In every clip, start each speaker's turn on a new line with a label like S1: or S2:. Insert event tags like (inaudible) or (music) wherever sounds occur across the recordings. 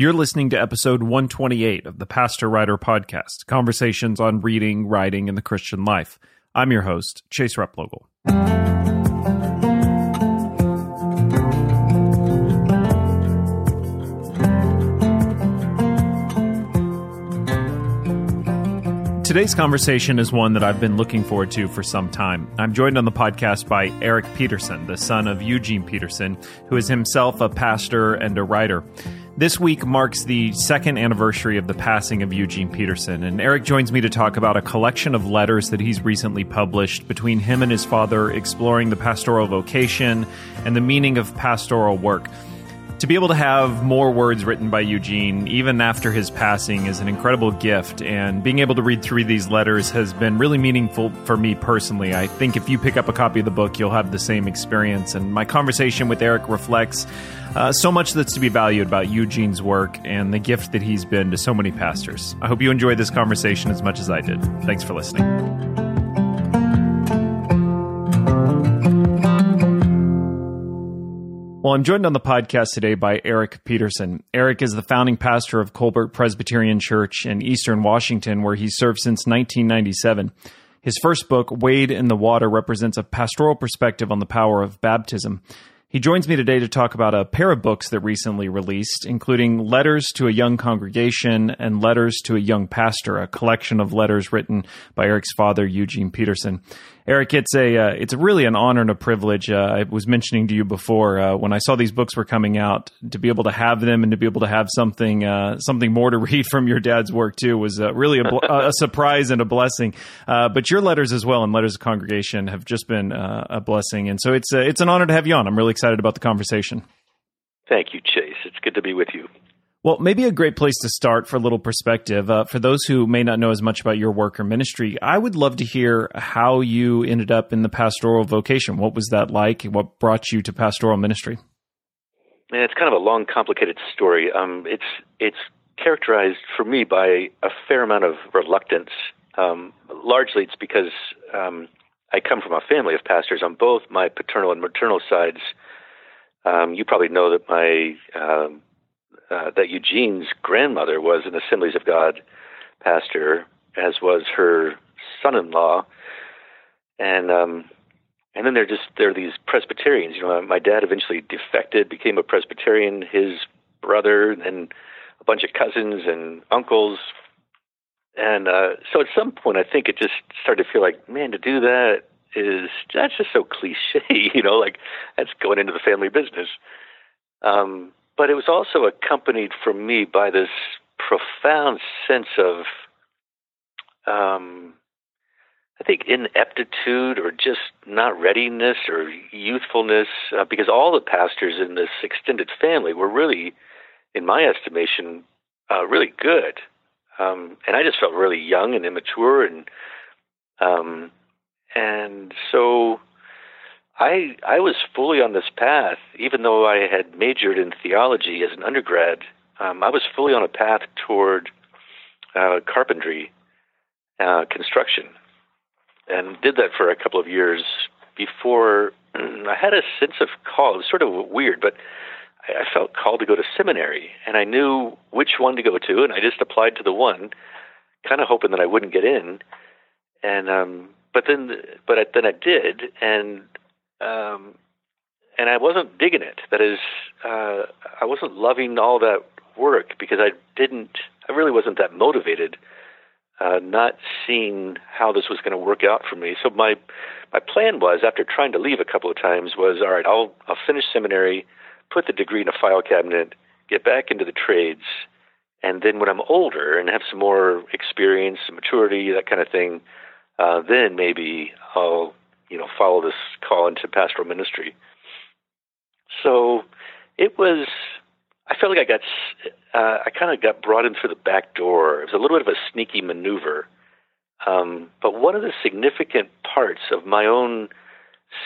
S1: You're listening to episode 128 of the Pastor Writer Podcast Conversations on Reading, Writing, and the Christian Life. I'm your host, Chase Replogle. Today's conversation is one that I've been looking forward to for some time. I'm joined on the podcast by Eric Peterson, the son of Eugene Peterson, who is himself a pastor and a writer. This week marks the second anniversary of the passing of Eugene Peterson, and Eric joins me to talk about a collection of letters that he's recently published between him and his father, exploring the pastoral vocation and the meaning of pastoral work to be able to have more words written by Eugene, even after his passing, is an incredible gift. And being able to read through these letters has been really meaningful for me personally. I think if you pick up a copy of the book, you'll have the same experience. And my conversation with Eric reflects uh, so much that's to be valued about Eugene's work and the gift that he's been to so many pastors. I hope you enjoyed this conversation as much as I did. Thanks for listening. Well, I'm joined on the podcast today by Eric Peterson. Eric is the founding pastor of Colbert Presbyterian Church in Eastern Washington, where he served since 1997. His first book, Wade in the Water, represents a pastoral perspective on the power of baptism. He joins me today to talk about a pair of books that recently released, including Letters to a Young Congregation and Letters to a Young Pastor, a collection of letters written by Eric's father, Eugene Peterson. Eric, it's a uh, it's really an honor and a privilege. Uh, I was mentioning to you before uh, when I saw these books were coming out to be able to have them and to be able to have something uh, something more to (laughs) read from your dad's work too was uh, really a, bl- a, surprise and a blessing. Uh, but your letters as well and letters of congregation have just been a blessing, and so it's it's an honor to have you on. I'm really excited about the conversation.
S2: Thank you, Chase. It's good to be with you.
S1: Well, maybe a great place to start for a little perspective. Uh, for those who may not know as much about your work or ministry, I would love to hear how you ended up in the pastoral vocation. What was that like? What brought you to pastoral ministry?
S2: And it's kind of a long, complicated story. Um, it's it's characterized for me by a fair amount of reluctance. Um, largely, it's because um, I come from a family of pastors on both my paternal and maternal sides. Um, you probably know that my um, uh, that Eugene's grandmother was an Assemblies of God pastor, as was her son-in-law, and um, and then there just there are these Presbyterians. You know, my dad eventually defected, became a Presbyterian. His brother, and a bunch of cousins and uncles, and uh, so at some point, I think it just started to feel like, man, to do that is that's just so cliche. (laughs) You know, like that's going into the family business. Um, but it was also accompanied for me by this profound sense of, um, I think, ineptitude or just not readiness or youthfulness, uh, because all the pastors in this extended family were really, in my estimation, uh, really good. Um, and I just felt really young and immature, and um, and so I I was fully on this path, even though I had majored in theology as an undergrad. Um, I was fully on a path toward uh, carpentry, uh, construction, and did that for a couple of years before I had a sense of call. It was sort of weird, but I, I felt called to go to seminary, and I knew which one to go to, and I just applied to the one, kind of hoping that I wouldn't get in. And um, but then, but I, then I did, and um, and I wasn't digging it. That is, uh, I wasn't loving all that work because I didn't. I really wasn't that motivated. Uh, not seeing how this was going to work out for me. So my my plan was, after trying to leave a couple of times, was all right. I'll I'll finish seminary, put the degree in a file cabinet, get back into the trades, and then when I'm older and have some more experience, maturity, that kind of thing, uh, then maybe I'll you know follow this call into pastoral ministry. So it was. I felt like I got. Uh, I kind of got brought in through the back door. It was a little bit of a sneaky maneuver. Um, but one of the significant parts of my own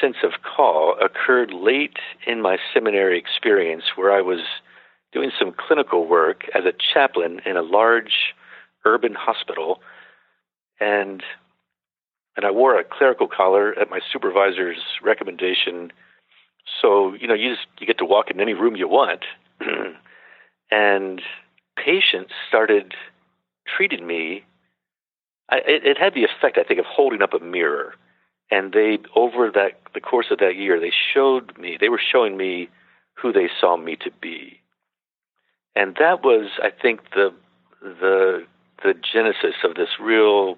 S2: sense of call occurred late in my seminary experience, where I was doing some clinical work as a chaplain in a large urban hospital, and and I wore a clerical collar at my supervisor's recommendation. So you know, you just you get to walk in any room you want, (clears throat) and patients started treating me. I, it, it had the effect, I think, of holding up a mirror, and they over that the course of that year, they showed me, they were showing me who they saw me to be, and that was, I think, the the the genesis of this real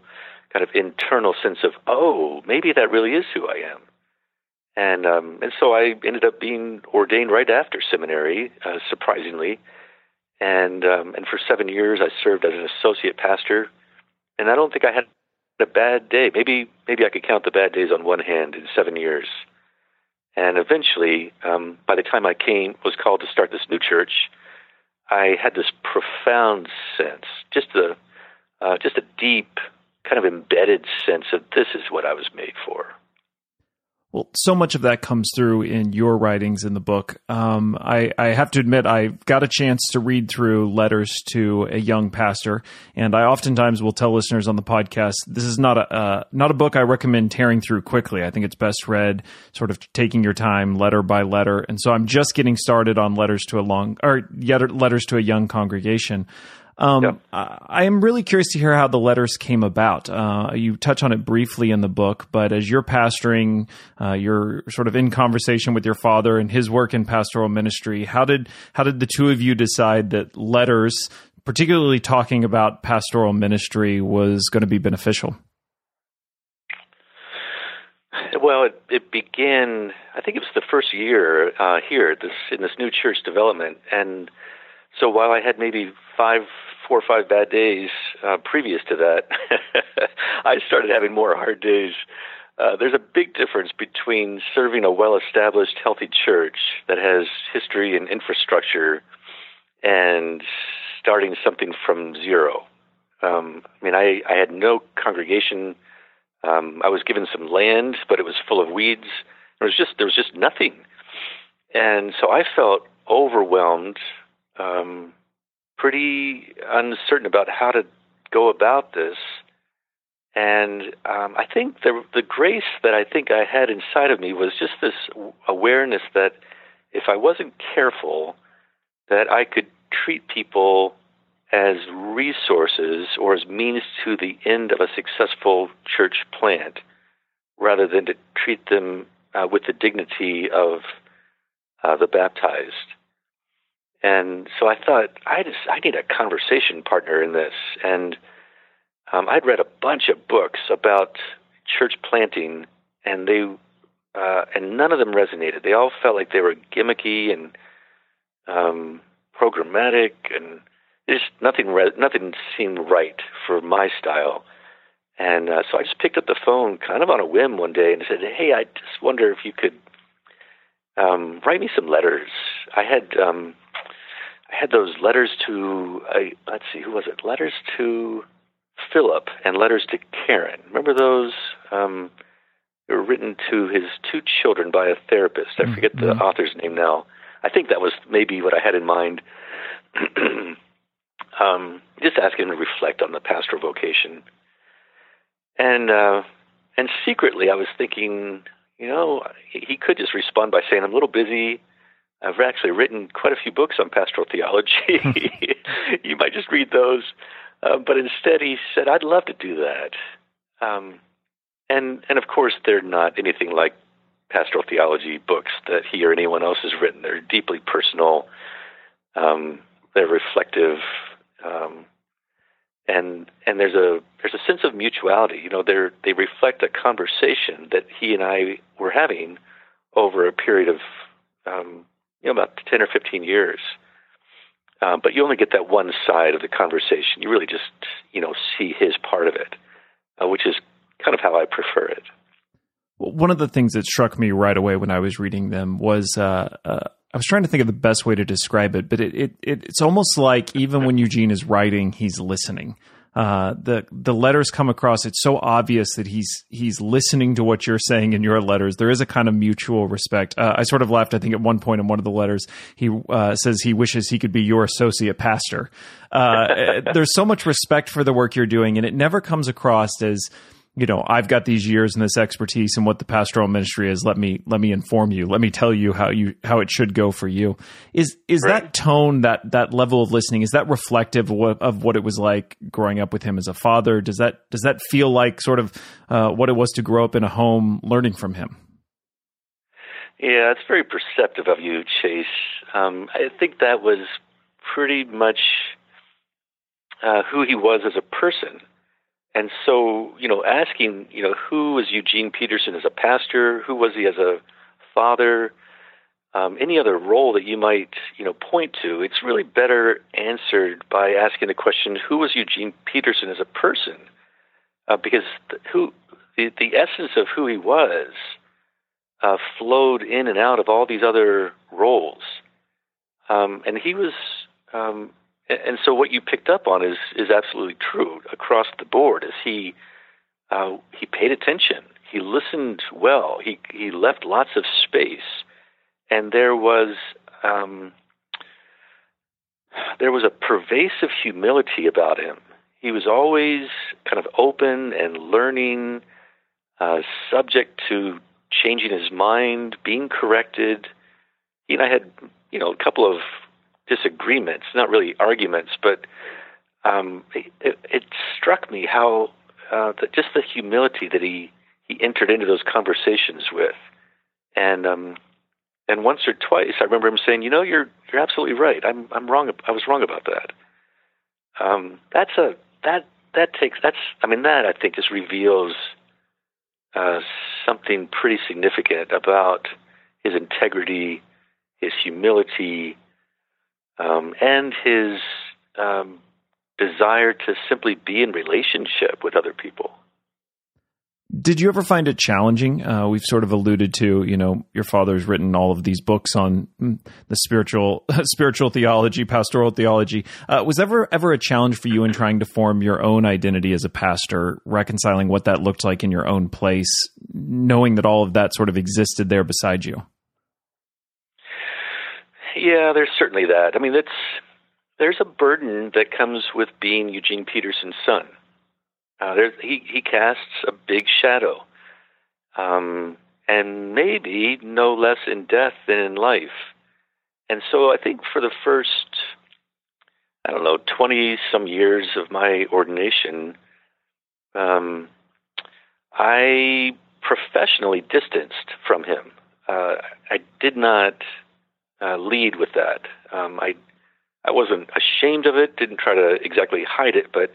S2: kind of internal sense of, oh, maybe that really is who I am. And um, and so I ended up being ordained right after seminary, uh, surprisingly, and um, and for seven years I served as an associate pastor, and I don't think I had a bad day. Maybe maybe I could count the bad days on one hand in seven years. And eventually, um, by the time I came was called to start this new church, I had this profound sense, just a uh, just a deep kind of embedded sense of this is what I was made for.
S1: Well, so much of that comes through in your writings in the book. Um, I, I, have to admit, I got a chance to read through letters to a young pastor, and I oftentimes will tell listeners on the podcast this is not a uh, not a book I recommend tearing through quickly. I think it's best read sort of taking your time, letter by letter. And so I'm just getting started on letters to a long or letters to a young congregation. Um, yep. I am really curious to hear how the letters came about. Uh, you touch on it briefly in the book, but as you're pastoring, uh, you're sort of in conversation with your father and his work in pastoral ministry. How did how did the two of you decide that letters, particularly talking about pastoral ministry, was going to be beneficial?
S2: Well, it, it began. I think it was the first year uh, here, this in this new church development, and so while I had maybe five, four or five bad days uh, previous to that, (laughs) I started having more hard days. Uh, there's a big difference between serving a well-established, healthy church that has history and infrastructure, and starting something from zero. Um, I mean, I, I had no congregation. Um, I was given some land, but it was full of weeds. There was just there was just nothing, and so I felt overwhelmed um, pretty uncertain about how to go about this. And um, I think the the grace that I think I had inside of me was just this awareness that if I wasn't careful, that I could treat people as resources or as means to the end of a successful church plant, rather than to treat them uh, with the dignity of uh, the baptized. And so I thought I just I need a conversation partner in this. And um, I'd read a bunch of books about church planting, and they uh, and none of them resonated. They all felt like they were gimmicky and um, programmatic, and just nothing re- nothing seemed right for my style. And uh, so I just picked up the phone, kind of on a whim, one day, and said, "Hey, I just wonder if you could um, write me some letters." I had um, had those letters to uh, let's see, who was it? Letters to Philip and letters to Karen. Remember those? Um, they were written to his two children by a therapist. I mm-hmm. forget the mm-hmm. author's name now. I think that was maybe what I had in mind. (clears throat) um, just asking him to reflect on the pastoral vocation. And uh, and secretly, I was thinking, you know, he could just respond by saying, "I'm a little busy. I've actually written quite a few books on pastoral theology. (laughs) you might just read those. Uh, but instead, he said, I'd love to do that. Um, and, and of course, they're not anything like pastoral theology books that he or anyone else has written. They're deeply personal, um, they're reflective. Um, and and there's a there's a sense of mutuality. You know, they they reflect a conversation that he and I were having over a period of um, you know, about 10 or 15 years. Um, but you only get that one side of the conversation. You really just, you know, see his part of it, uh, which is kind of how I prefer it.
S1: One of the things that struck me right away when I was reading them was uh, uh, I was trying to think of the best way to describe it, but it, it, it it's almost like even when Eugene is writing, he's listening uh, the the letters come across. It's so obvious that he's he's listening to what you're saying in your letters. There is a kind of mutual respect. Uh, I sort of laughed. I think at one point in one of the letters, he uh, says he wishes he could be your associate pastor. Uh, (laughs) there's so much respect for the work you're doing, and it never comes across as you know, I've got these years and this expertise and what the pastoral ministry is. Let me let me inform you. Let me tell you how you how it should go for you. Is is right. that tone that that level of listening is that reflective of what, of what it was like growing up with him as a father? Does that does that feel like sort of uh, what it was to grow up in a home learning from him?
S2: Yeah, it's very perceptive of you, Chase. Um, I think that was pretty much uh, who he was as a person. And so, you know, asking, you know, who was Eugene Peterson as a pastor? Who was he as a father? Um, any other role that you might, you know, point to, it's really better answered by asking the question, who was Eugene Peterson as a person? Uh, because the, who, the, the essence of who he was uh, flowed in and out of all these other roles. Um, and he was um, and so what you picked up on is is absolutely true across the board. Is he uh, he paid attention, he listened well, he he left lots of space, and there was um, there was a pervasive humility about him. He was always kind of open and learning, uh, subject to changing his mind, being corrected. He and I had, you know, a couple of disagreements, not really arguments, but um, it, it, struck me how uh, the, just the humility that he he entered into those conversations with, and um, and once or twice I remember him saying, "You know, you're you're absolutely right. I'm I'm wrong. I was wrong about that." Um, that's a that that takes that's I mean that I think just reveals uh, something pretty significant about his integrity, his humility, um, and his um, desire to simply be in relationship with other people.
S1: Did you ever find it challenging? Uh, we've sort of alluded to, you know, your father's written all of these books on mm, the spiritual, (laughs) spiritual theology, pastoral theology. Uh, was ever ever a challenge for you in trying to form your own identity as a pastor, reconciling what that looked like in your own place, knowing that all of that sort of existed there beside you?
S2: Yeah, there's certainly that. I mean, it's there's a burden that comes with being Eugene Peterson's son. Uh, there, he he casts a big shadow, um, and maybe no less in death than in life. And so, I think for the first, I don't know, twenty some years of my ordination, um, I professionally distanced from him. Uh, I did not uh, lead with that. Um, I I wasn't ashamed of it, didn't try to exactly hide it, but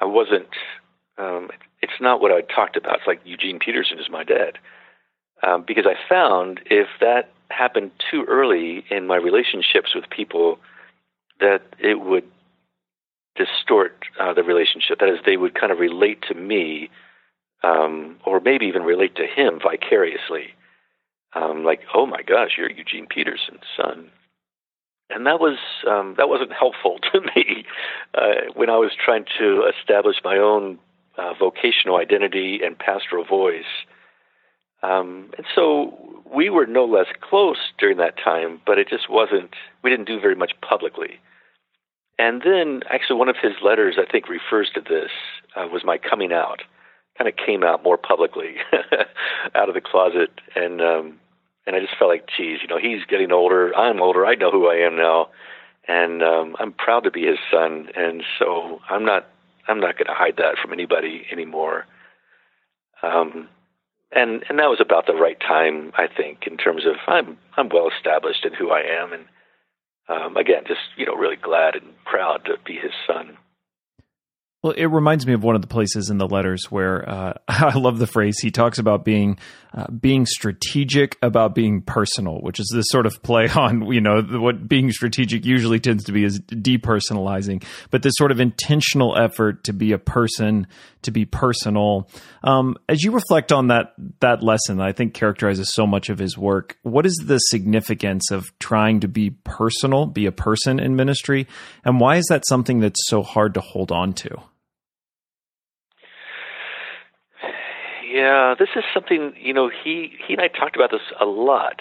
S2: I wasn't. Um, it's not what I talked about. It's like Eugene Peterson is my dad, um, because I found if that happened too early in my relationships with people, that it would distort uh, the relationship. That is, they would kind of relate to me, um, or maybe even relate to him vicariously um, like, oh my gosh, you're Eugene Peterson's son. And that was um, that wasn't helpful (laughs) to me uh, when I was trying to establish my own uh, vocational identity and pastoral voice. Um, and so we were no less close during that time, but it just wasn't. We didn't do very much publicly. And then, actually, one of his letters I think refers to this uh, was my coming out. Kind of came out more publicly, (laughs) out of the closet, and um, and I just felt like, geez, you know, he's getting older. I'm older. I know who I am now, and um, I'm proud to be his son. And so I'm not I'm not going to hide that from anybody anymore. Um, and and that was about the right time, I think, in terms of I'm I'm well established in who I am, and um, again, just you know, really glad and proud to be his son.
S1: Well, it reminds me of one of the places in the letters where uh, (laughs) I love the phrase he talks about being uh, being strategic about being personal, which is this sort of play (laughs) on you know what being strategic usually tends to be is depersonalizing, but this sort of intentional effort to be a person, to be personal. Um, as you reflect on that that lesson, I think characterizes so much of his work. What is the significance of trying to be personal, be a person in ministry, and why is that something that's so hard to hold on to?
S2: Yeah, this is something you know he he and I talked about this a lot,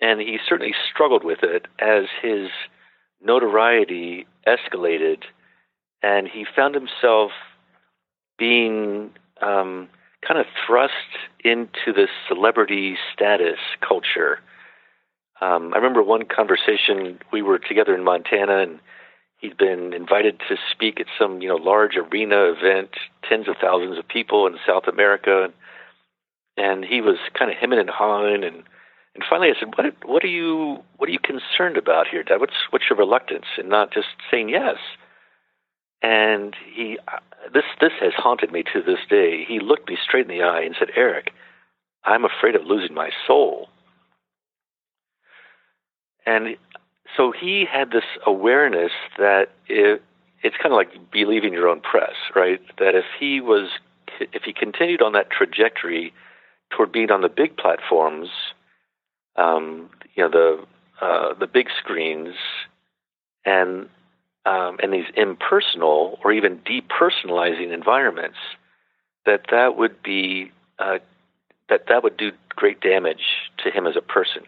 S2: and he certainly struggled with it as his notoriety escalated, and he found himself being um, kind of thrust into this celebrity status culture. Um, I remember one conversation we were together in Montana, and he'd been invited to speak at some you know large arena event, tens of thousands of people in South America, and, and he was kind of hemming and hawing, and and finally I said, "What what are you what are you concerned about here, Dad? What's what's your reluctance in not just saying yes?" And he, uh, this this has haunted me to this day. He looked me straight in the eye and said, "Eric, I'm afraid of losing my soul." And so he had this awareness that it, it's kind of like believing your own press, right? That if he was, if he continued on that trajectory toward being on the big platforms, um, you know, the uh, the big screens, and um, and these impersonal or even depersonalizing environments, that that would be uh, that that would do great damage to him as a person.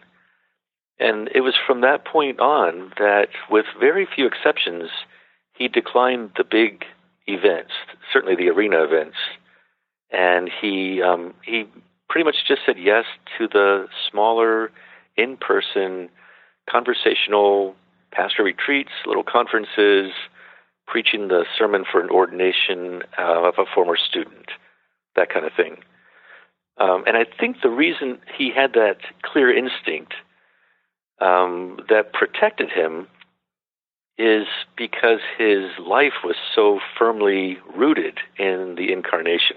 S2: And it was from that point on that, with very few exceptions, he declined the big events, certainly the arena events, and he um, he pretty much just said yes to the smaller, in-person, conversational pastor retreats, little conferences, preaching the sermon for an ordination uh, of a former student, that kind of thing. Um, and I think the reason he had that clear instinct um, that protected him is because his life was so firmly rooted in the incarnation.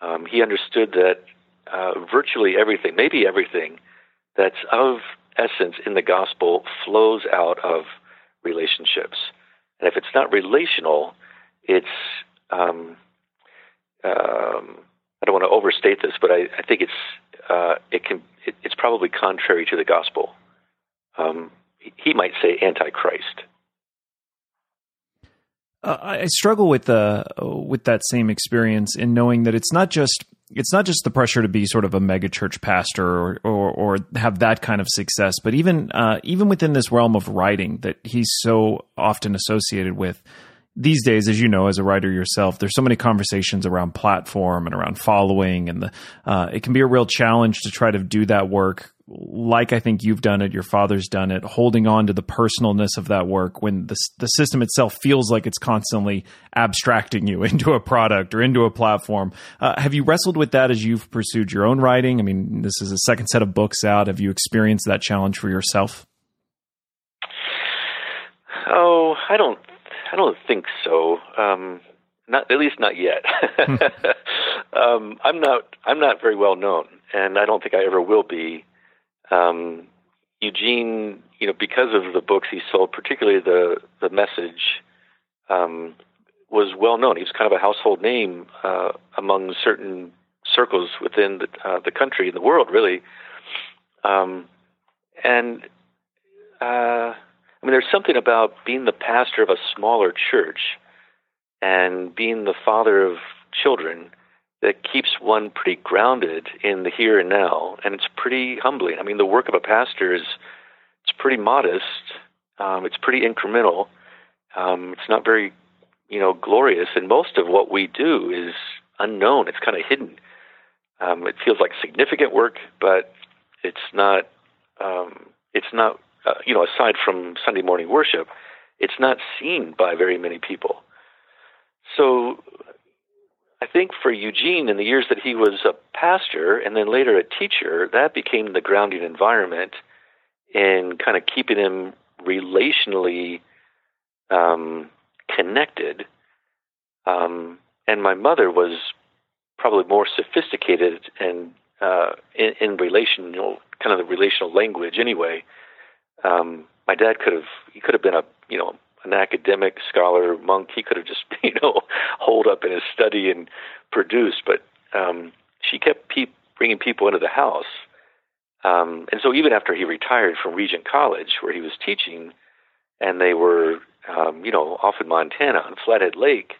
S2: Um, he understood that uh, virtually everything, maybe everything, that's of essence in the gospel flows out of relationships. And if it's not relational, it's um, um, I don't want to overstate this, but I, I think it's uh, it can it, it's probably contrary to the gospel. Um, he might say antichrist.
S1: Uh, I struggle with the with that same experience in knowing that it's not just it's not just the pressure to be sort of a megachurch pastor or, or, or have that kind of success, but even uh, even within this realm of writing that he's so often associated with these days, as you know, as a writer yourself, there's so many conversations around platform and around following, and the uh, it can be a real challenge to try to do that work like I think you've done it, your father's done it, holding on to the personalness of that work when the the system itself feels like it's constantly abstracting you (laughs) into a product or into a platform. Uh, have you wrestled with that as you've pursued your own writing? I mean, this is a second set of books out. Have you experienced that challenge for yourself?
S2: Oh, I don't I don't think so. Um, not at least not yet. (laughs) (laughs) um, I'm not I'm not very well known, and I don't think I ever will be. Um, Eugene, you know, because of the books he sold, particularly the the message, um, was well known. He was kind of a household name uh, among certain circles within the uh, the country and the world, really. Um, and uh, I mean, there's something about being the pastor of a smaller church and being the father of children that keeps one pretty grounded in the here and now, and it's pretty humbling. I mean, the work of a pastor is it's pretty modest, um, it's pretty incremental, um, it's not very you know glorious, and most of what we do is unknown. It's kind of hidden. Um, it feels like significant work, but it's not. Um, it's not uh, you know, aside from Sunday morning worship, it's not seen by very many people. So I think for Eugene, in the years that he was a pastor and then later a teacher, that became the grounding environment in kind of keeping him relationally um, connected. Um, and my mother was probably more sophisticated and uh, in, in relational, kind of the relational language anyway um, my dad could have he could have been a you know an academic scholar monk. He could have just (laughs) you know holed up in his study and produced, but um, she kept pe- bringing people into the house. Um, and so even after he retired from Regent College, where he was teaching, and they were, um, you know, off in Montana on Flathead Lake,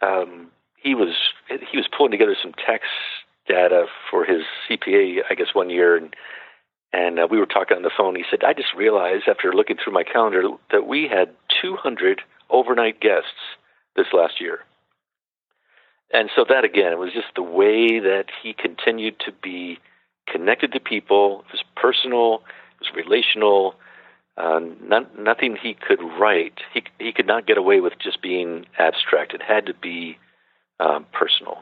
S2: um, he was he was pulling together some tax data for his CPA, I guess, one year, and and uh, we were talking on the phone. He said, I just realized after looking through my calendar that we had 200 overnight guests this last year. and so that again, it was just the way that he continued to be connected to people. It was personal, it was relational. Uh, not, nothing he could write. He he could not get away with just being abstract. It had to be um, personal.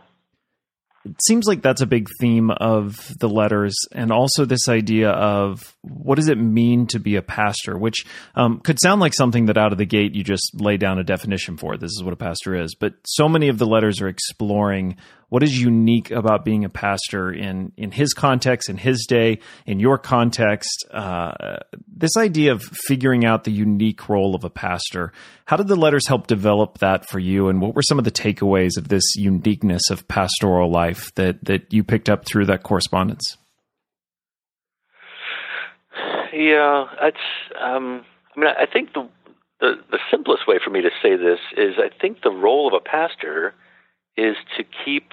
S1: It seems like that's a big theme of the letters, and also this idea of what does it mean to be a pastor, which um, could sound like something that out of the gate you just lay down a definition for. This is what a pastor is. But so many of the letters are exploring what is unique about being a pastor in in his context, in his day, in your context. Uh, this idea of figuring out the unique role of a pastor. How did the letters help develop that for you, and what were some of the takeaways of this uniqueness of pastoral life that that you picked up through that correspondence?
S2: Yeah, it's. Um, I mean, I think the, the the simplest way for me to say this is I think the role of a pastor is to keep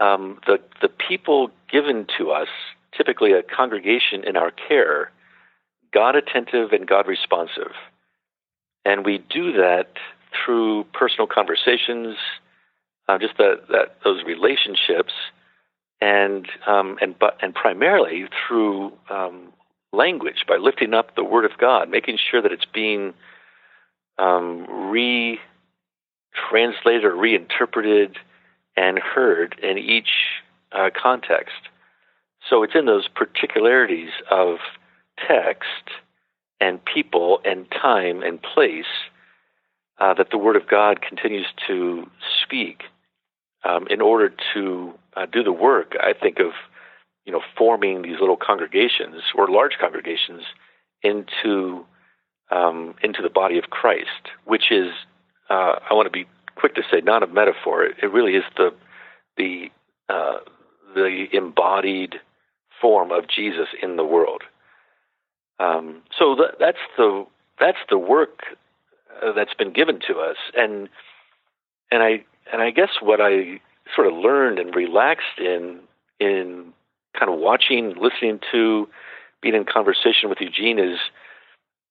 S2: um, the the people given to us, typically a congregation in our care, God attentive and God responsive, and we do that through personal conversations, uh, just that that those relationships, and um, and but and primarily through um, language by lifting up the Word of God, making sure that it's being um, re translated or reinterpreted and heard in each uh, context. So it's in those particularities of text and people and time and place uh, that the Word of God continues to speak um, in order to uh, do the work, I think, of you know forming these little congregations or large congregations into um, into the body of Christ, which is uh, I want to be quick to say, not a metaphor. It, it really is the the uh, the embodied form of Jesus in the world. Um, so th- that's the that's the work uh, that's been given to us, and and I and I guess what I sort of learned and relaxed in in kind of watching, listening to, being in conversation with Eugene is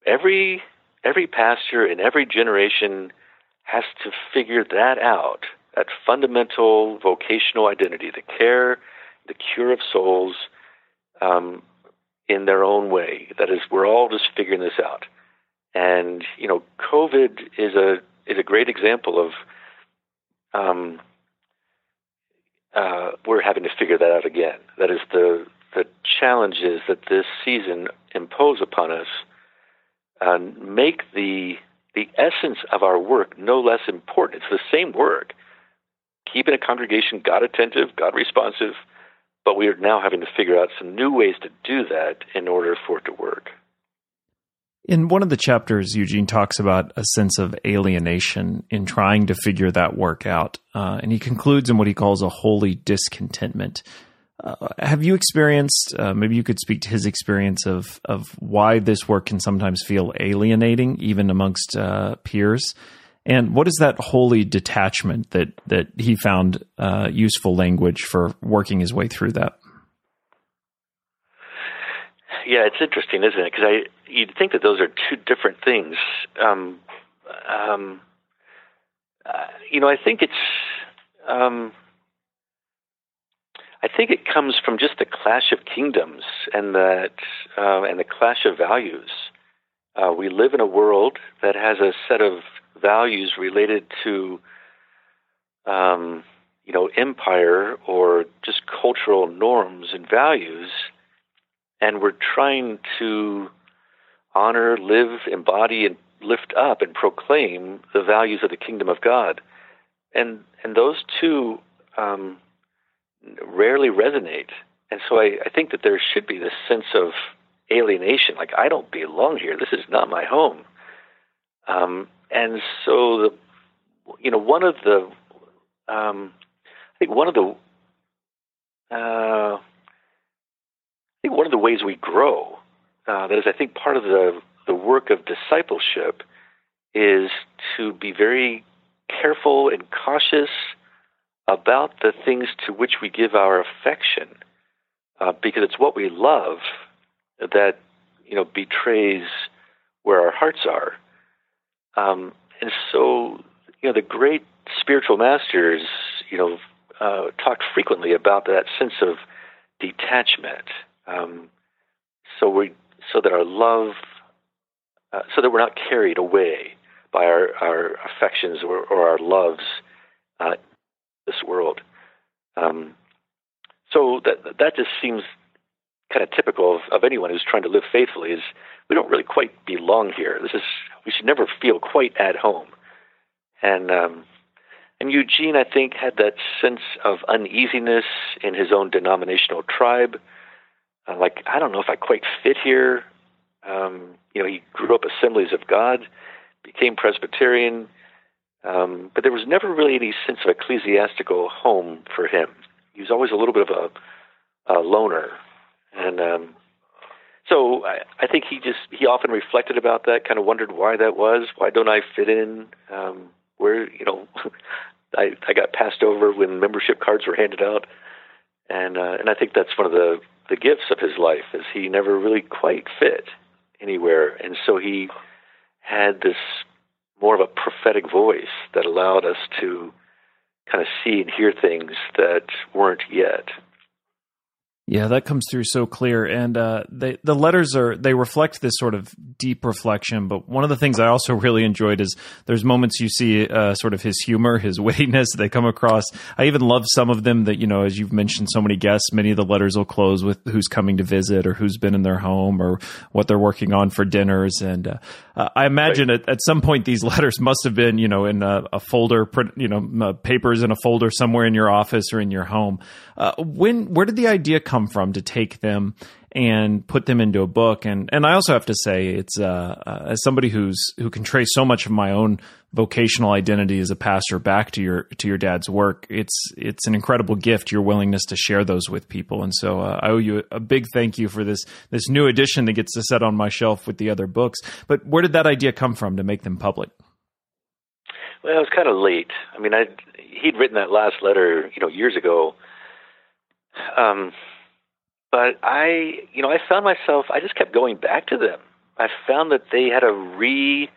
S2: every every pastor in every generation has to figure that out, that fundamental vocational identity, the care, the cure of souls, um, in their own way. That is, we're all just figuring this out. And you know, COVID is a is a great example of um, uh, we're having to figure that out again. That is the the challenges that this season impose upon us uh, make the the essence of our work no less important. It's the same work. Keeping a congregation God attentive, God responsive, but we are now having to figure out some new ways to do that in order for it to work.
S1: In one of the chapters, Eugene talks about a sense of alienation in trying to figure that work out. Uh, and he concludes in what he calls a holy discontentment. Uh, have you experienced, uh, maybe you could speak to his experience of, of why this work can sometimes feel alienating, even amongst uh, peers? And what is that holy detachment that, that he found uh, useful language for working his way through that?
S2: Yeah, it's interesting, isn't it? Because I you'd think that those are two different things. Um, um, uh, you know, I think it's. Um, I think it comes from just the clash of kingdoms and that uh, and the clash of values. Uh, we live in a world that has a set of values related to, um, you know, empire or just cultural norms and values, and we're trying to honor, live, embody, and lift up and proclaim the values of the kingdom of God, and and those two um, rarely resonate. And so I, I think that there should be this sense of alienation, like I don't belong here. This is not my home. Um, and so the, you know, one of the, um, I think one of the, uh, I think one of the ways we grow, uh, that is, I think part of the the work of discipleship is to be very careful and cautious about the things to which we give our affection, uh, because it's what we love that you know betrays where our hearts are. Um, and so, you know, the great spiritual masters you know, uh, talked frequently about that sense of detachment. Um, so we, so that our love, uh, so that we're not carried away by our, our affections or, or our loves uh, this world. Um, so that that just seems kind of typical of, of anyone who's trying to live faithfully. Is we don't really quite belong here. This is we should never feel quite at home. And um, and Eugene, I think, had that sense of uneasiness in his own denominational tribe. Uh, like I don't know if I quite fit here. Um, you know, he grew up Assemblies of God, became Presbyterian, um, but there was never really any sense of ecclesiastical home for him. He was always a little bit of a, a loner, and um, so I, I think he just he often reflected about that, kind of wondered why that was. Why don't I fit in? Um, where you know, (laughs) I I got passed over when membership cards were handed out, and uh, and I think that's one of the the gifts of his life is he never really quite fit anywhere, and so he had this more of a prophetic voice that allowed us to kind of see and hear things that weren't yet.
S1: Yeah, that comes through so clear, and uh, they, the letters are they reflect this sort of deep reflection. But one of the things I also (laughs) really enjoyed is there's moments you see uh, sort of his humor, his (laughs) wittiness. They come across. I even love some of them that you know, as you've mentioned, so many guests. Many of the letters will close with who's coming to visit or who's been in their home or what they're working on for dinners. And uh, uh I imagine right. at, at, some point these (laughs) letters must have been you know in a, a folder, you know, papers in a folder somewhere in your office or in your home. Uh, when where did the idea come from to take them and put them into a book? And and I also have to say, it's uh, uh, as somebody who's who can trace so much of my own vocational identity as a pastor back to your to your dad's work. It's it's an incredible gift your willingness to share those with people. And so uh, I owe you a big thank you for this this new edition that gets to set on my shelf with the other books. But where did that idea come from to make them public?
S2: Well, it was kind of late. I mean, I he'd written that last letter, you know, years ago, um, but I, you know, I found myself, I just kept going back to them. I found that they had a re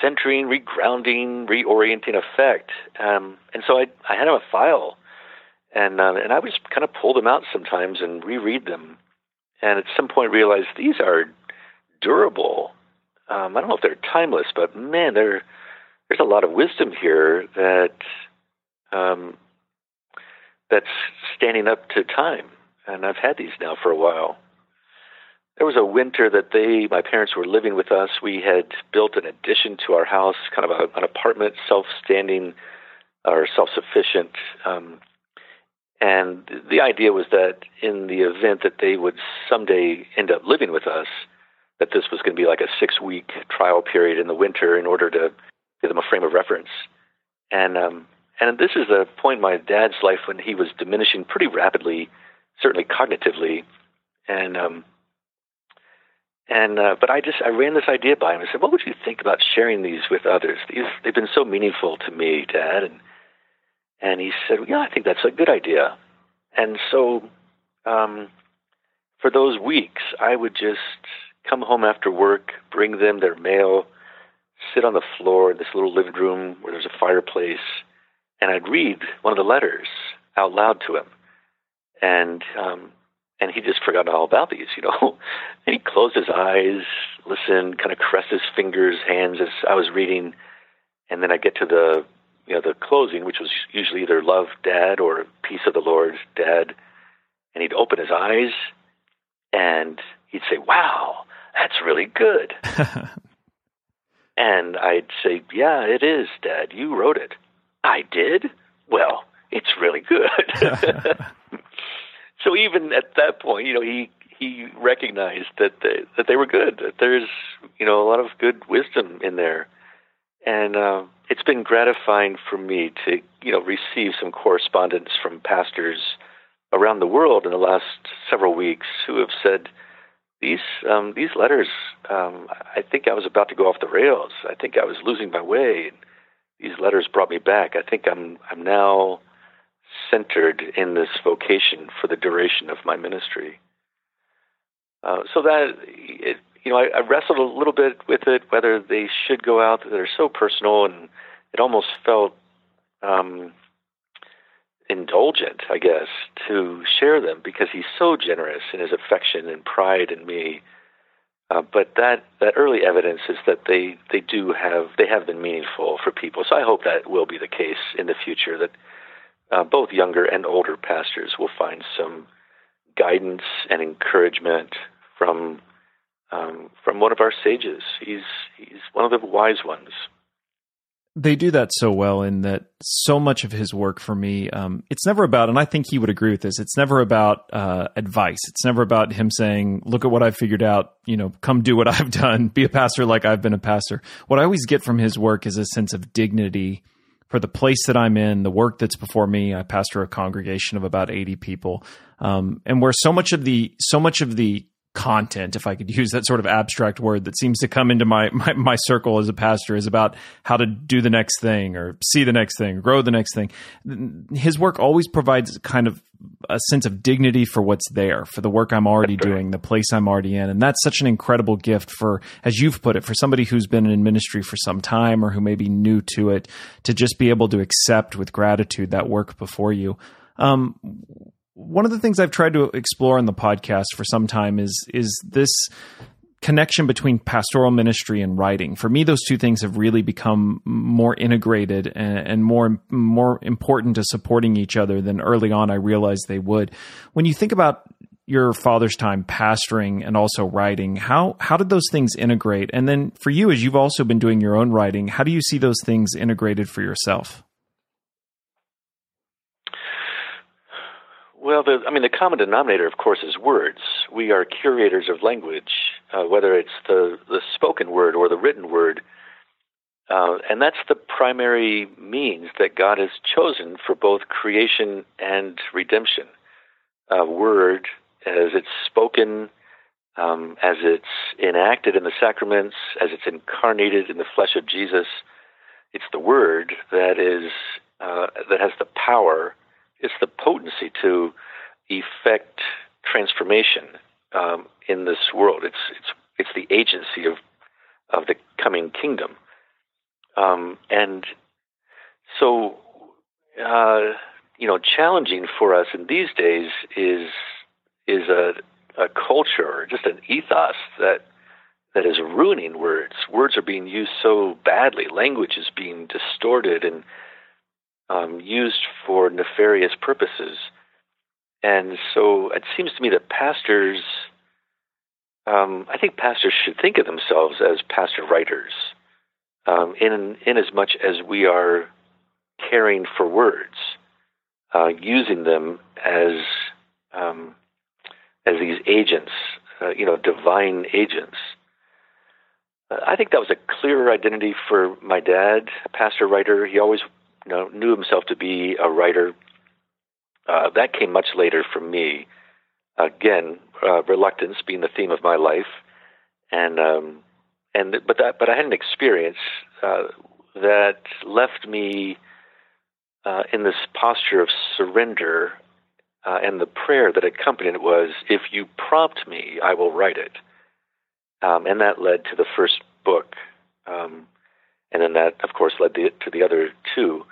S2: centering, regrounding, reorienting effect. Um, and so I, I had them a file, and uh, and I would just kind of pull them out sometimes and reread them, and at some point realized these are durable. Um, I don't know if they're timeless, but man, there there's a lot of wisdom here that um, that's standing up to time. And I've had these now for a while. There was a winter that they, my parents were living with us. We had built an addition to our house, kind of a, an apartment, self-standing or self-sufficient. Um, and the idea was that in the event that they would someday end up living with us, that this was going to be like a six-week trial period in the winter in order to give them a frame of reference. And um, and this is a point in my dad's life when he was diminishing pretty rapidly, certainly cognitively, and um, and uh, but I just I ran this idea by him. I said, "What would you think about sharing these with others? These they've been so meaningful to me, Dad." And and he said, "Yeah, I think that's a good idea." And so, um, for those weeks, I would just come home after work, bring them their mail, sit on the floor in this little living room where there's a fireplace and I'd read one of the letters out loud to him, and um, and he just forgot all about these, you know. (laughs) and he closed his eyes, listened, kind of caressed his fingers, hands as I was reading, and then I get to the you know the closing, which was usually either "Love, Dad" or "Peace of the Lord, Dad," and he'd open his eyes, and he'd say, "Wow, that's really good." (laughs) and I'd say, "Yeah, it is, Dad. You wrote it." I did? Well, it's really good. (laughs) so even at that point, you know, he he recognized that they, that they were good. That there's you know a lot of good wisdom in there, and uh, it's been gratifying for me to you know receive some correspondence from pastors around the world in the last several weeks who have said these um, these letters. Um, I think I was about to go off the rails. I think I was losing my way. These letters brought me back. I think I'm I'm now centered in this vocation for the duration of my ministry. Uh, so that it, you know, I, I wrestled a little bit with it whether they should go out. They're so personal, and it almost felt um, indulgent, I guess, to share them because he's so generous in his affection and pride in me. Uh, but that, that early evidence is that they, they do have they have been meaningful for people. So I hope that will be the case in the future. That uh, both younger and older pastors will find some guidance and encouragement from um, from one of our sages. He's he's one of the wise ones.
S1: They do that so well in that so much of his work for me um, it's never about and i think he would agree with this it's never about uh, advice. It's never about him saying look at what i've figured out you know come do what (laughs) i've done be a pastor like i've been a pastor. What i always get from his work is a sense of dignity for the place that i'm in the work that's before me i pastor a congregation of about 80 people um, and where so much of the so much of the content, if I could (laughs) use that sort of abstract word that seems to come into my, my, my circle as a pastor, is about how to do the next thing or see the next thing, grow the next thing. His work always provides kind of a sense of dignity for what's there, for the work I'm already doing, the place I'm already in. And that's such an incredible gift for, as you've put it, for somebody who's been in ministry for some time or who may be new to it, to just be able to accept with gratitude that work before you. Um, one of the things I've tried to explore in the podcast for some time is is this connection between pastoral ministry and writing. For me, those two things have really become more integrated and, and, more more important to supporting each other than early on I realized they would. When you think about your father's time pastoring and also writing, how how did those things integrate? And then for you, as you've also been doing your own writing, how do you see those things integrated for yourself?
S2: Well, the, I mean, the common denominator, of course, is words. We are curators of language, uh, whether it's the, the spoken word or the written word. Uh, and that's the primary means that God has chosen for both creation and redemption. Uh, word, as it's spoken, um, as it's enacted in the sacraments, as it's incarnated in the flesh of Jesus, it's the word that is uh, that has the power it's the potency to effect transformation um, in this world. It's it's it's the agency of of the coming kingdom, um, and so uh, you know, challenging for us in these days is is a a culture, just an ethos that that is ruining words. Words are being used so badly. Language is being distorted and um, used for nefarious purposes. And so it seems to me that pastors, um, I think pastors should think of themselves as pastor writers, um, in in as much as we are caring for words, uh, using them as um, as these agents, uh, you know, divine agents. Uh, I think that was a clearer identity for my dad, pastor writer. He always you know, knew himself to be a writer. Uh, that came much later for me. Again, uh, reluctance being the theme of my life, and um, and but that but I had an experience uh, that left me uh, in this posture of surrender, uh, and the prayer that accompanied it was, "If you prompt me, I will write it," um, and that led to the first book. Um, and then that, of course, led the, to the other two.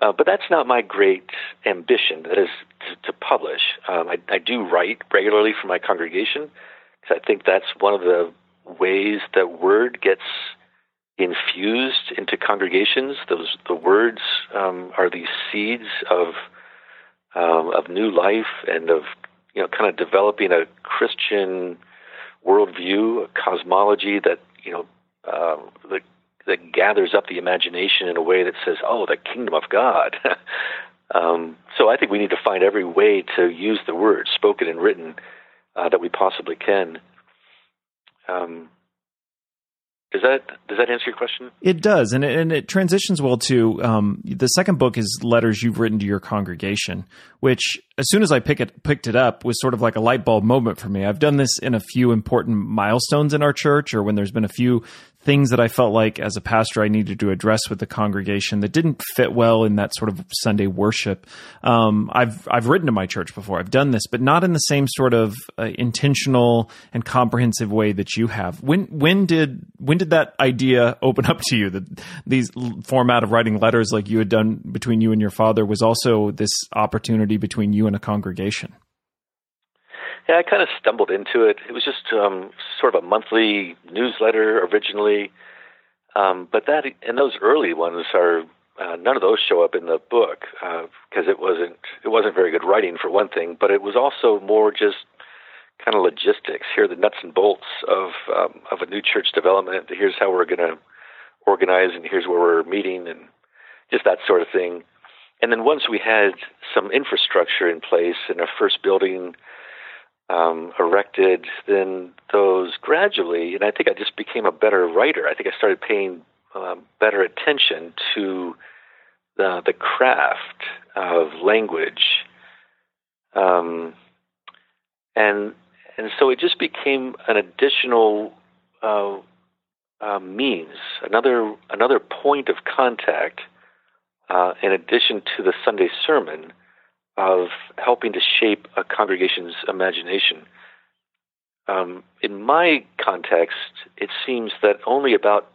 S2: Uh, but that's not my great ambition. That is to, to publish. Um, I, I, do write regularly for my congregation because I think that's one of the ways that word gets infused into congregations. Those the words um, are these seeds of um, of new life and of you know kind of developing a Christian worldview, a cosmology that you know uh, the that gathers up the imagination in a way that says, "Oh, the kingdom of God." (laughs) um, so I think we need to find every way to use the word, spoken and written, uh, that we possibly can. Um, does that does that answer your question?
S1: It does, and it, and it transitions well to um, the second book is letters you've written to your congregation, which as soon as I pick it picked it up was sort of like a light bulb moment for me. I've done this in a few important milestones in our church, or when there's been a few things that I felt like as a pastor I needed to address with the congregation that didn't fit well in that sort of Sunday worship. Um, I've I've written to my church before. I've done this, but not in the same sort of uh, intentional and comprehensive way that you have. When when did when did that idea open up to you? That these format of writing letters like you had done between you and your father was also this opportunity between you and a congregation.
S2: Yeah, I kind of stumbled into it. It was just um, sort of a monthly newsletter originally, um, but that and those early ones are uh, none of those show up in the book because uh, it wasn't it wasn't very good writing for one thing, but it was also more just kind of logistics. Here are the nuts and bolts of um, of a new church development. Here's how we're going to organize, and here's where we're meeting, and just that sort of thing. And then once we had some infrastructure in place and a first building um, erected, then those gradually, and I think I just became a better writer. I think I started paying um, better attention to the, the craft of language, um, and and so it just became an additional uh, uh, means, another another point of contact, uh, in addition to the Sunday sermon of helping to shape a congregation's imagination. Um, in my context, it seems that only about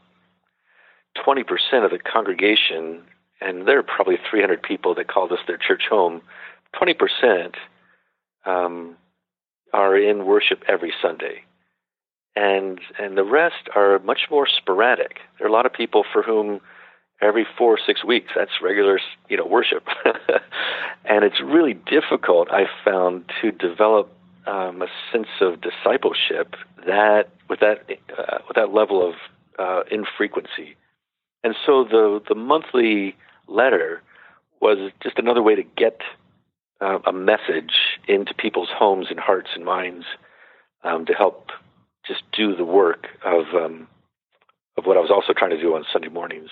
S2: 20% of the congregation, and there are probably 300 people that call this their church home, 20% um, are in worship every Sunday. And, and the rest are much more sporadic. There are a lot of people for whom every four or six weeks. That's regular, you know, worship, (laughs) and it's really difficult. I found to develop um, a sense of discipleship that with that uh, with that level of uh, infrequency, and so the the monthly letter was just another way to get uh, a message into people's homes and hearts and minds um, to help just do the work of um, of what I was also trying to do on Sunday mornings.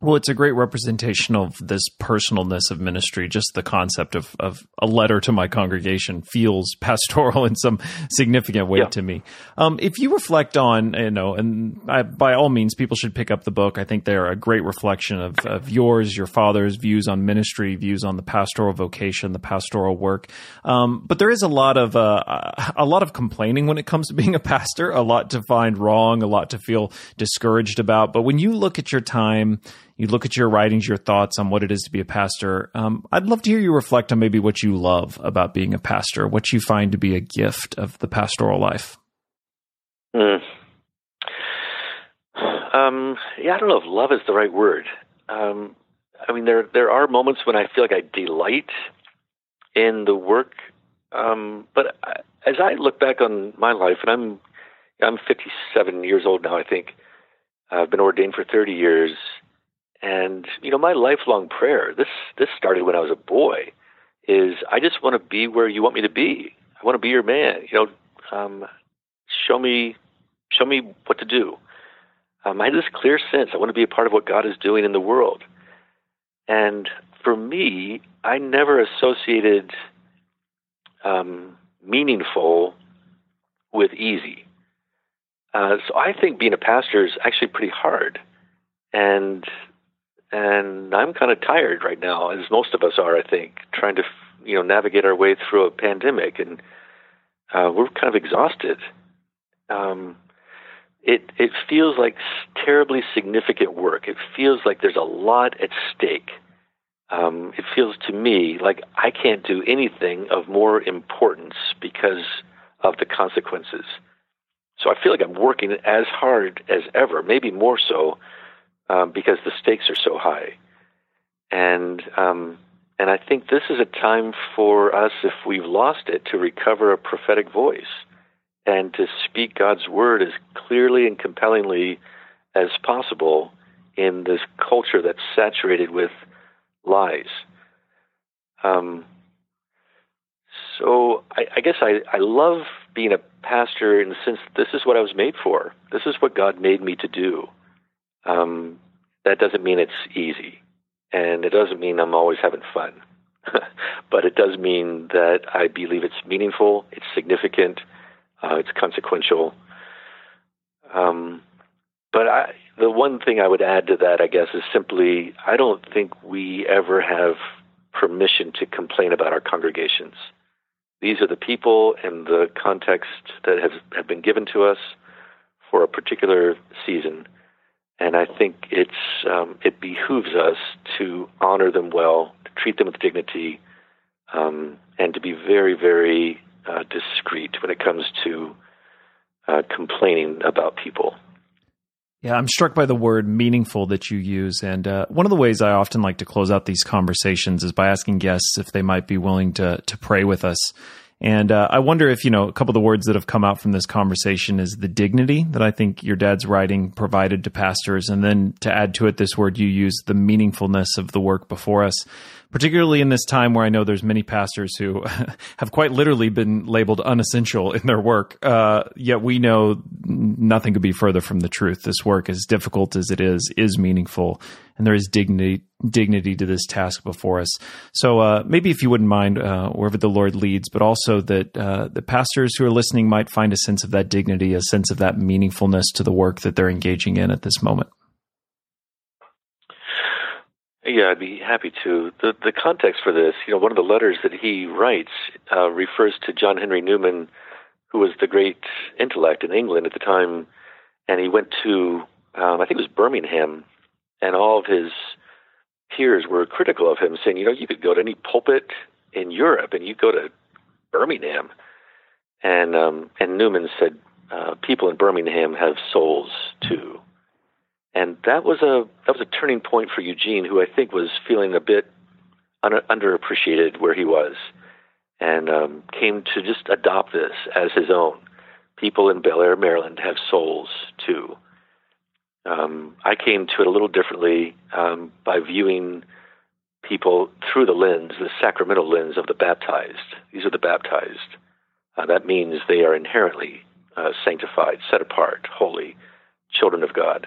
S1: Well, it's a great representation of this personalness of ministry. Just the concept of, of a letter to my congregation feels (laughs) pastoral in some significant way yeah. to me. Um, if you reflect on, you know, and I, by all means, people should pick up the book. I think they're a great reflection of, of yours, your father's views on ministry, views on the pastoral vocation, the pastoral work. Um, but there is a lot of uh, a lot of complaining when it comes to being a pastor. A lot to find wrong, a lot to feel discouraged about. But when you look at your time you look at your writings, your thoughts on what it is to be a pastor. Um, I'd love to hear you reflect on maybe what you love about being a pastor, what you find to be a gift of the pastoral life.
S2: Mm. Um, yeah, I don't know if love is the right word. Um, I mean, there there are moments when I feel like I delight in the work, um, but I, as I look back on my life, and I'm I'm 57 years old now, I think. I've been ordained for 30 years. And you know, my lifelong prayer this this started when I was a boy. Is I just want to be where you want me to be. I want to be your man. You know, um, show me show me what to do. Um, I have this clear sense I want to be a part of what God is doing in the world. And for me, I never associated um, meaningful with easy. Uh, so I think being a pastor is actually pretty hard. And and I'm kind of tired right now, as most of us are, I think, trying to you know navigate our way through a pandemic, and uh, we're kind of exhausted. Um, it it feels like terribly significant work. It feels like there's a lot at stake. Um, it feels to me like I can't do anything of more importance because of the consequences. So I feel like I'm working as hard as ever, maybe more so um, because the stakes are so high. And um, and I think this is a time for us, if we've lost it, to recover a prophetic voice and to speak God's word as clearly and compellingly as possible in this culture that's saturated with lies. Um, so I, I guess I, I love being a pastor in the sense this is what I was made for. This is what God made me to do. Um, that doesn't mean it's easy, and it doesn't mean I'm always having fun. (laughs) but it does mean that I believe it's meaningful, it's significant, uh, it's consequential. Um, but I, the one thing I would add to that, I guess, is simply I don't think we ever have permission to complain about our congregations. These are the people and the context that have, have been given to us for a particular season. And I think it's um, it behooves us to honor them well, to treat them with dignity, um, and to be very, very uh, discreet when it comes to uh, complaining about people.
S1: Yeah, I'm struck by the word meaningful that you use. And uh, one of the ways I often like to close out these conversations is by asking guests if they might be willing to, to pray with us. And uh, I wonder if, you know, a couple of the words that have come out from this conversation is the dignity that I think your dad's writing provided to pastors. And then to add to it, this word you use, the meaningfulness of the work before us particularly in this time where I know there's many pastors who (laughs) have quite literally been labeled unessential in their work. Uh, yet we know nothing could be further from the truth. This work, as difficult as it is, is meaningful, and there is dignity dignity to this task before us. So uh, maybe if you wouldn't mind, uh, wherever the Lord leads, but also that uh, the pastors who are listening might find a sense of that dignity, a sense of that meaningfulness to the work that they're engaging in at this moment.
S2: Yeah, I'd be happy to. The the context for this, you know, one of the letters that he writes uh, refers to John Henry Newman, who was the great intellect in England at the time, and he went to um, I think it was Birmingham, and all of his peers were critical of him, saying, you know, you could go to any pulpit in Europe, and you go to Birmingham, and um, and Newman said, uh, people in Birmingham have souls too and that was a that was a turning point for Eugene, who I think was feeling a bit un- underappreciated where he was, and um, came to just adopt this as his own. People in Bel Air, Maryland, have souls too. Um, I came to it a little differently um, by viewing people through the lens, the sacramental lens of the baptized. These are the baptized. Uh, that means they are inherently uh, sanctified, set apart, holy, children of God.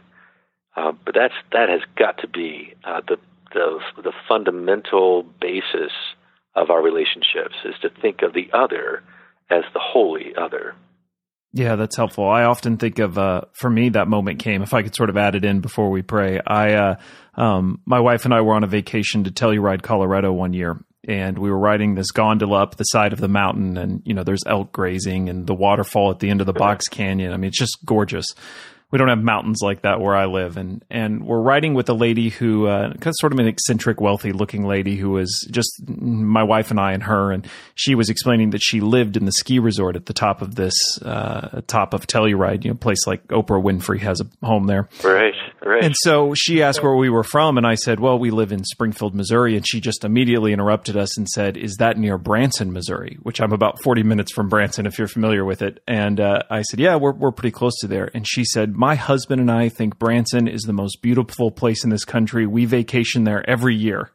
S2: Uh, but that's that has got to be uh, the the the fundamental basis of our relationships is to think of the other as the holy other.
S1: Yeah, that's helpful. I often think of uh, for me that moment came. If I could sort of add it in before we pray, I uh, um, my wife and I were on a vacation to Telluride, Colorado one year, and we were riding this gondola up the side of the mountain, and you know there's elk grazing and the waterfall at the end of the box canyon. I mean, it's just gorgeous we don't have mountains like that where I live, and and we're riding with a lady who uh, sort of an eccentric, wealthy looking lady who was just my wife and I and her, and she was explaining that she lived in the ski resort at the top of this uh, top of Telluride, you know, place like Oprah Winfrey has a home there,
S2: right, right.
S1: And so she asked where we were from, and I said, well, we live in Springfield, Missouri, and she just immediately interrupted us and said, is that near Branson, Missouri? Which I'm about 40 minutes from Branson, if you're familiar with it, and uh, I said, yeah, we're we're pretty close to there, and she said my husband and I think Branson is the most beautiful place in this country. We vacation there every year.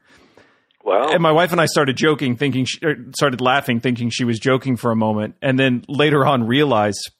S2: Wow.
S1: And my wife and I started joking, thinking, she, er, started laughing, thinking she was joking for a moment. And then later on realized,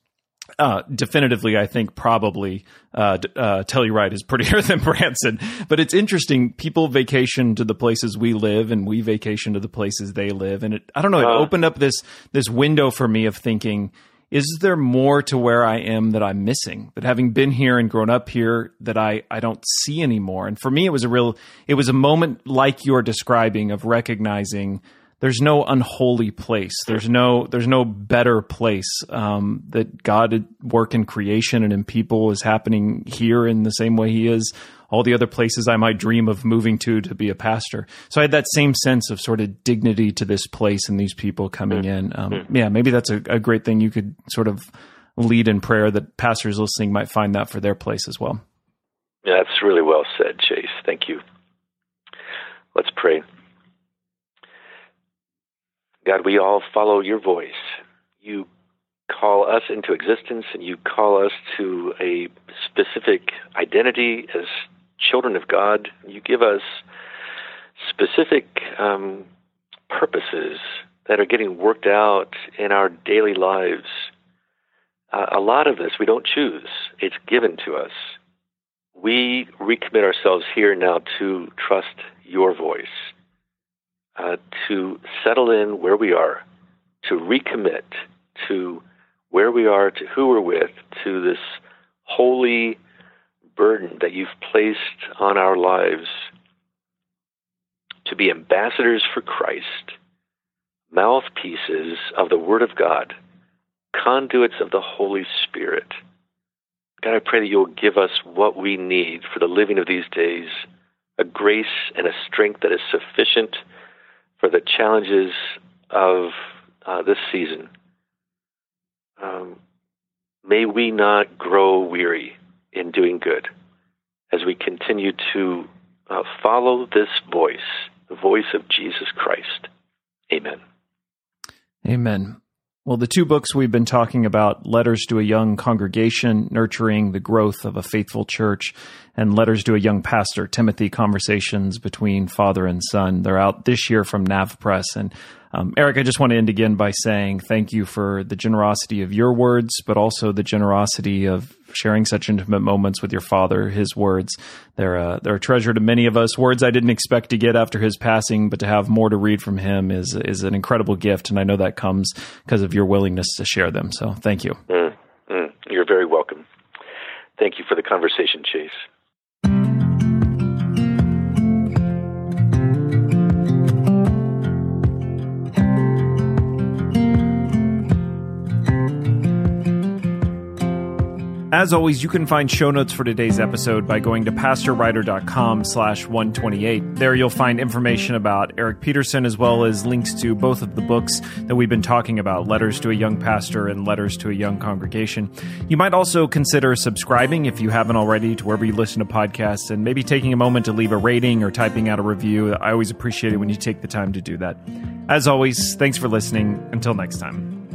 S1: uh, definitively, I think probably uh, uh, Telluride is prettier (laughs) than Branson. But it's interesting. People vacation to the places we live, and we vacation to the places they live. And it, I don't know. It opened up this this window for me of thinking is there more to where I am that I'm missing? That having been here and grown up here, that I, I don't see anymore. And for me, it was a real, it was a moment like you're describing of recognizing there's no unholy place. There's no, there's no better place. Um, that God work in creation and in people is happening here in the same way He is all the other places I might dream of moving to to be a pastor. So I had that same sense of sort of dignity to this place and these people coming mm. in. Um, mm. Yeah, maybe that's a, a great thing you could sort of lead in prayer that pastors listening might find that for their place as well.
S2: Yeah, that's really well said, Chase. Thank you. Let's pray. God, we all follow your voice. You call us into existence and you call us to a specific identity as children of God. You give us specific um, purposes that are getting worked out in our daily lives. Uh, a lot of this we don't choose, it's given to us. We recommit ourselves here now to trust your voice, uh, to settle in where we are, to recommit, to where we are, to who we're with, to this holy burden that you've placed on our lives to be ambassadors for Christ, mouthpieces of the Word of God, conduits of the Holy Spirit. God, I pray that you'll give us what we need for the living of these days a grace and a strength that is sufficient for the challenges of uh, this season. Um, may we not grow weary in doing good as we continue to uh, follow this voice, the voice of Jesus Christ. Amen.
S1: Amen. Well, the two books we've been talking about, Letters to a Young Congregation, Nurturing the Growth of a Faithful Church, and Letters to a Young Pastor, Timothy Conversations Between Father and Son. They're out this year from NavPress. And um, Eric, I just want to end again by saying thank you for the generosity of your words, but also the generosity of sharing such intimate moments with your father. His words, they're, uh, they're a treasure to many of us. Words I didn't expect to get after his passing, but to have more to read from him is, is an incredible gift. And I know that comes because of your willingness to share them. So thank you.
S2: Mm, mm, you're very welcome. Thank you for the conversation, Chase.
S1: As always, you can find show notes for today's episode by going to pastorwriter.com slash 128. There you'll find information about Eric Peterson as well as links to both of the books that we've been talking about, Letters to a Young Pastor and Letters to a Young Congregation. You might also consider subscribing if you haven't already to wherever you listen to podcasts and maybe taking a moment to leave a rating or typing out a review. I always appreciate it when you take the time to do that. As always, thanks for listening. Until next time.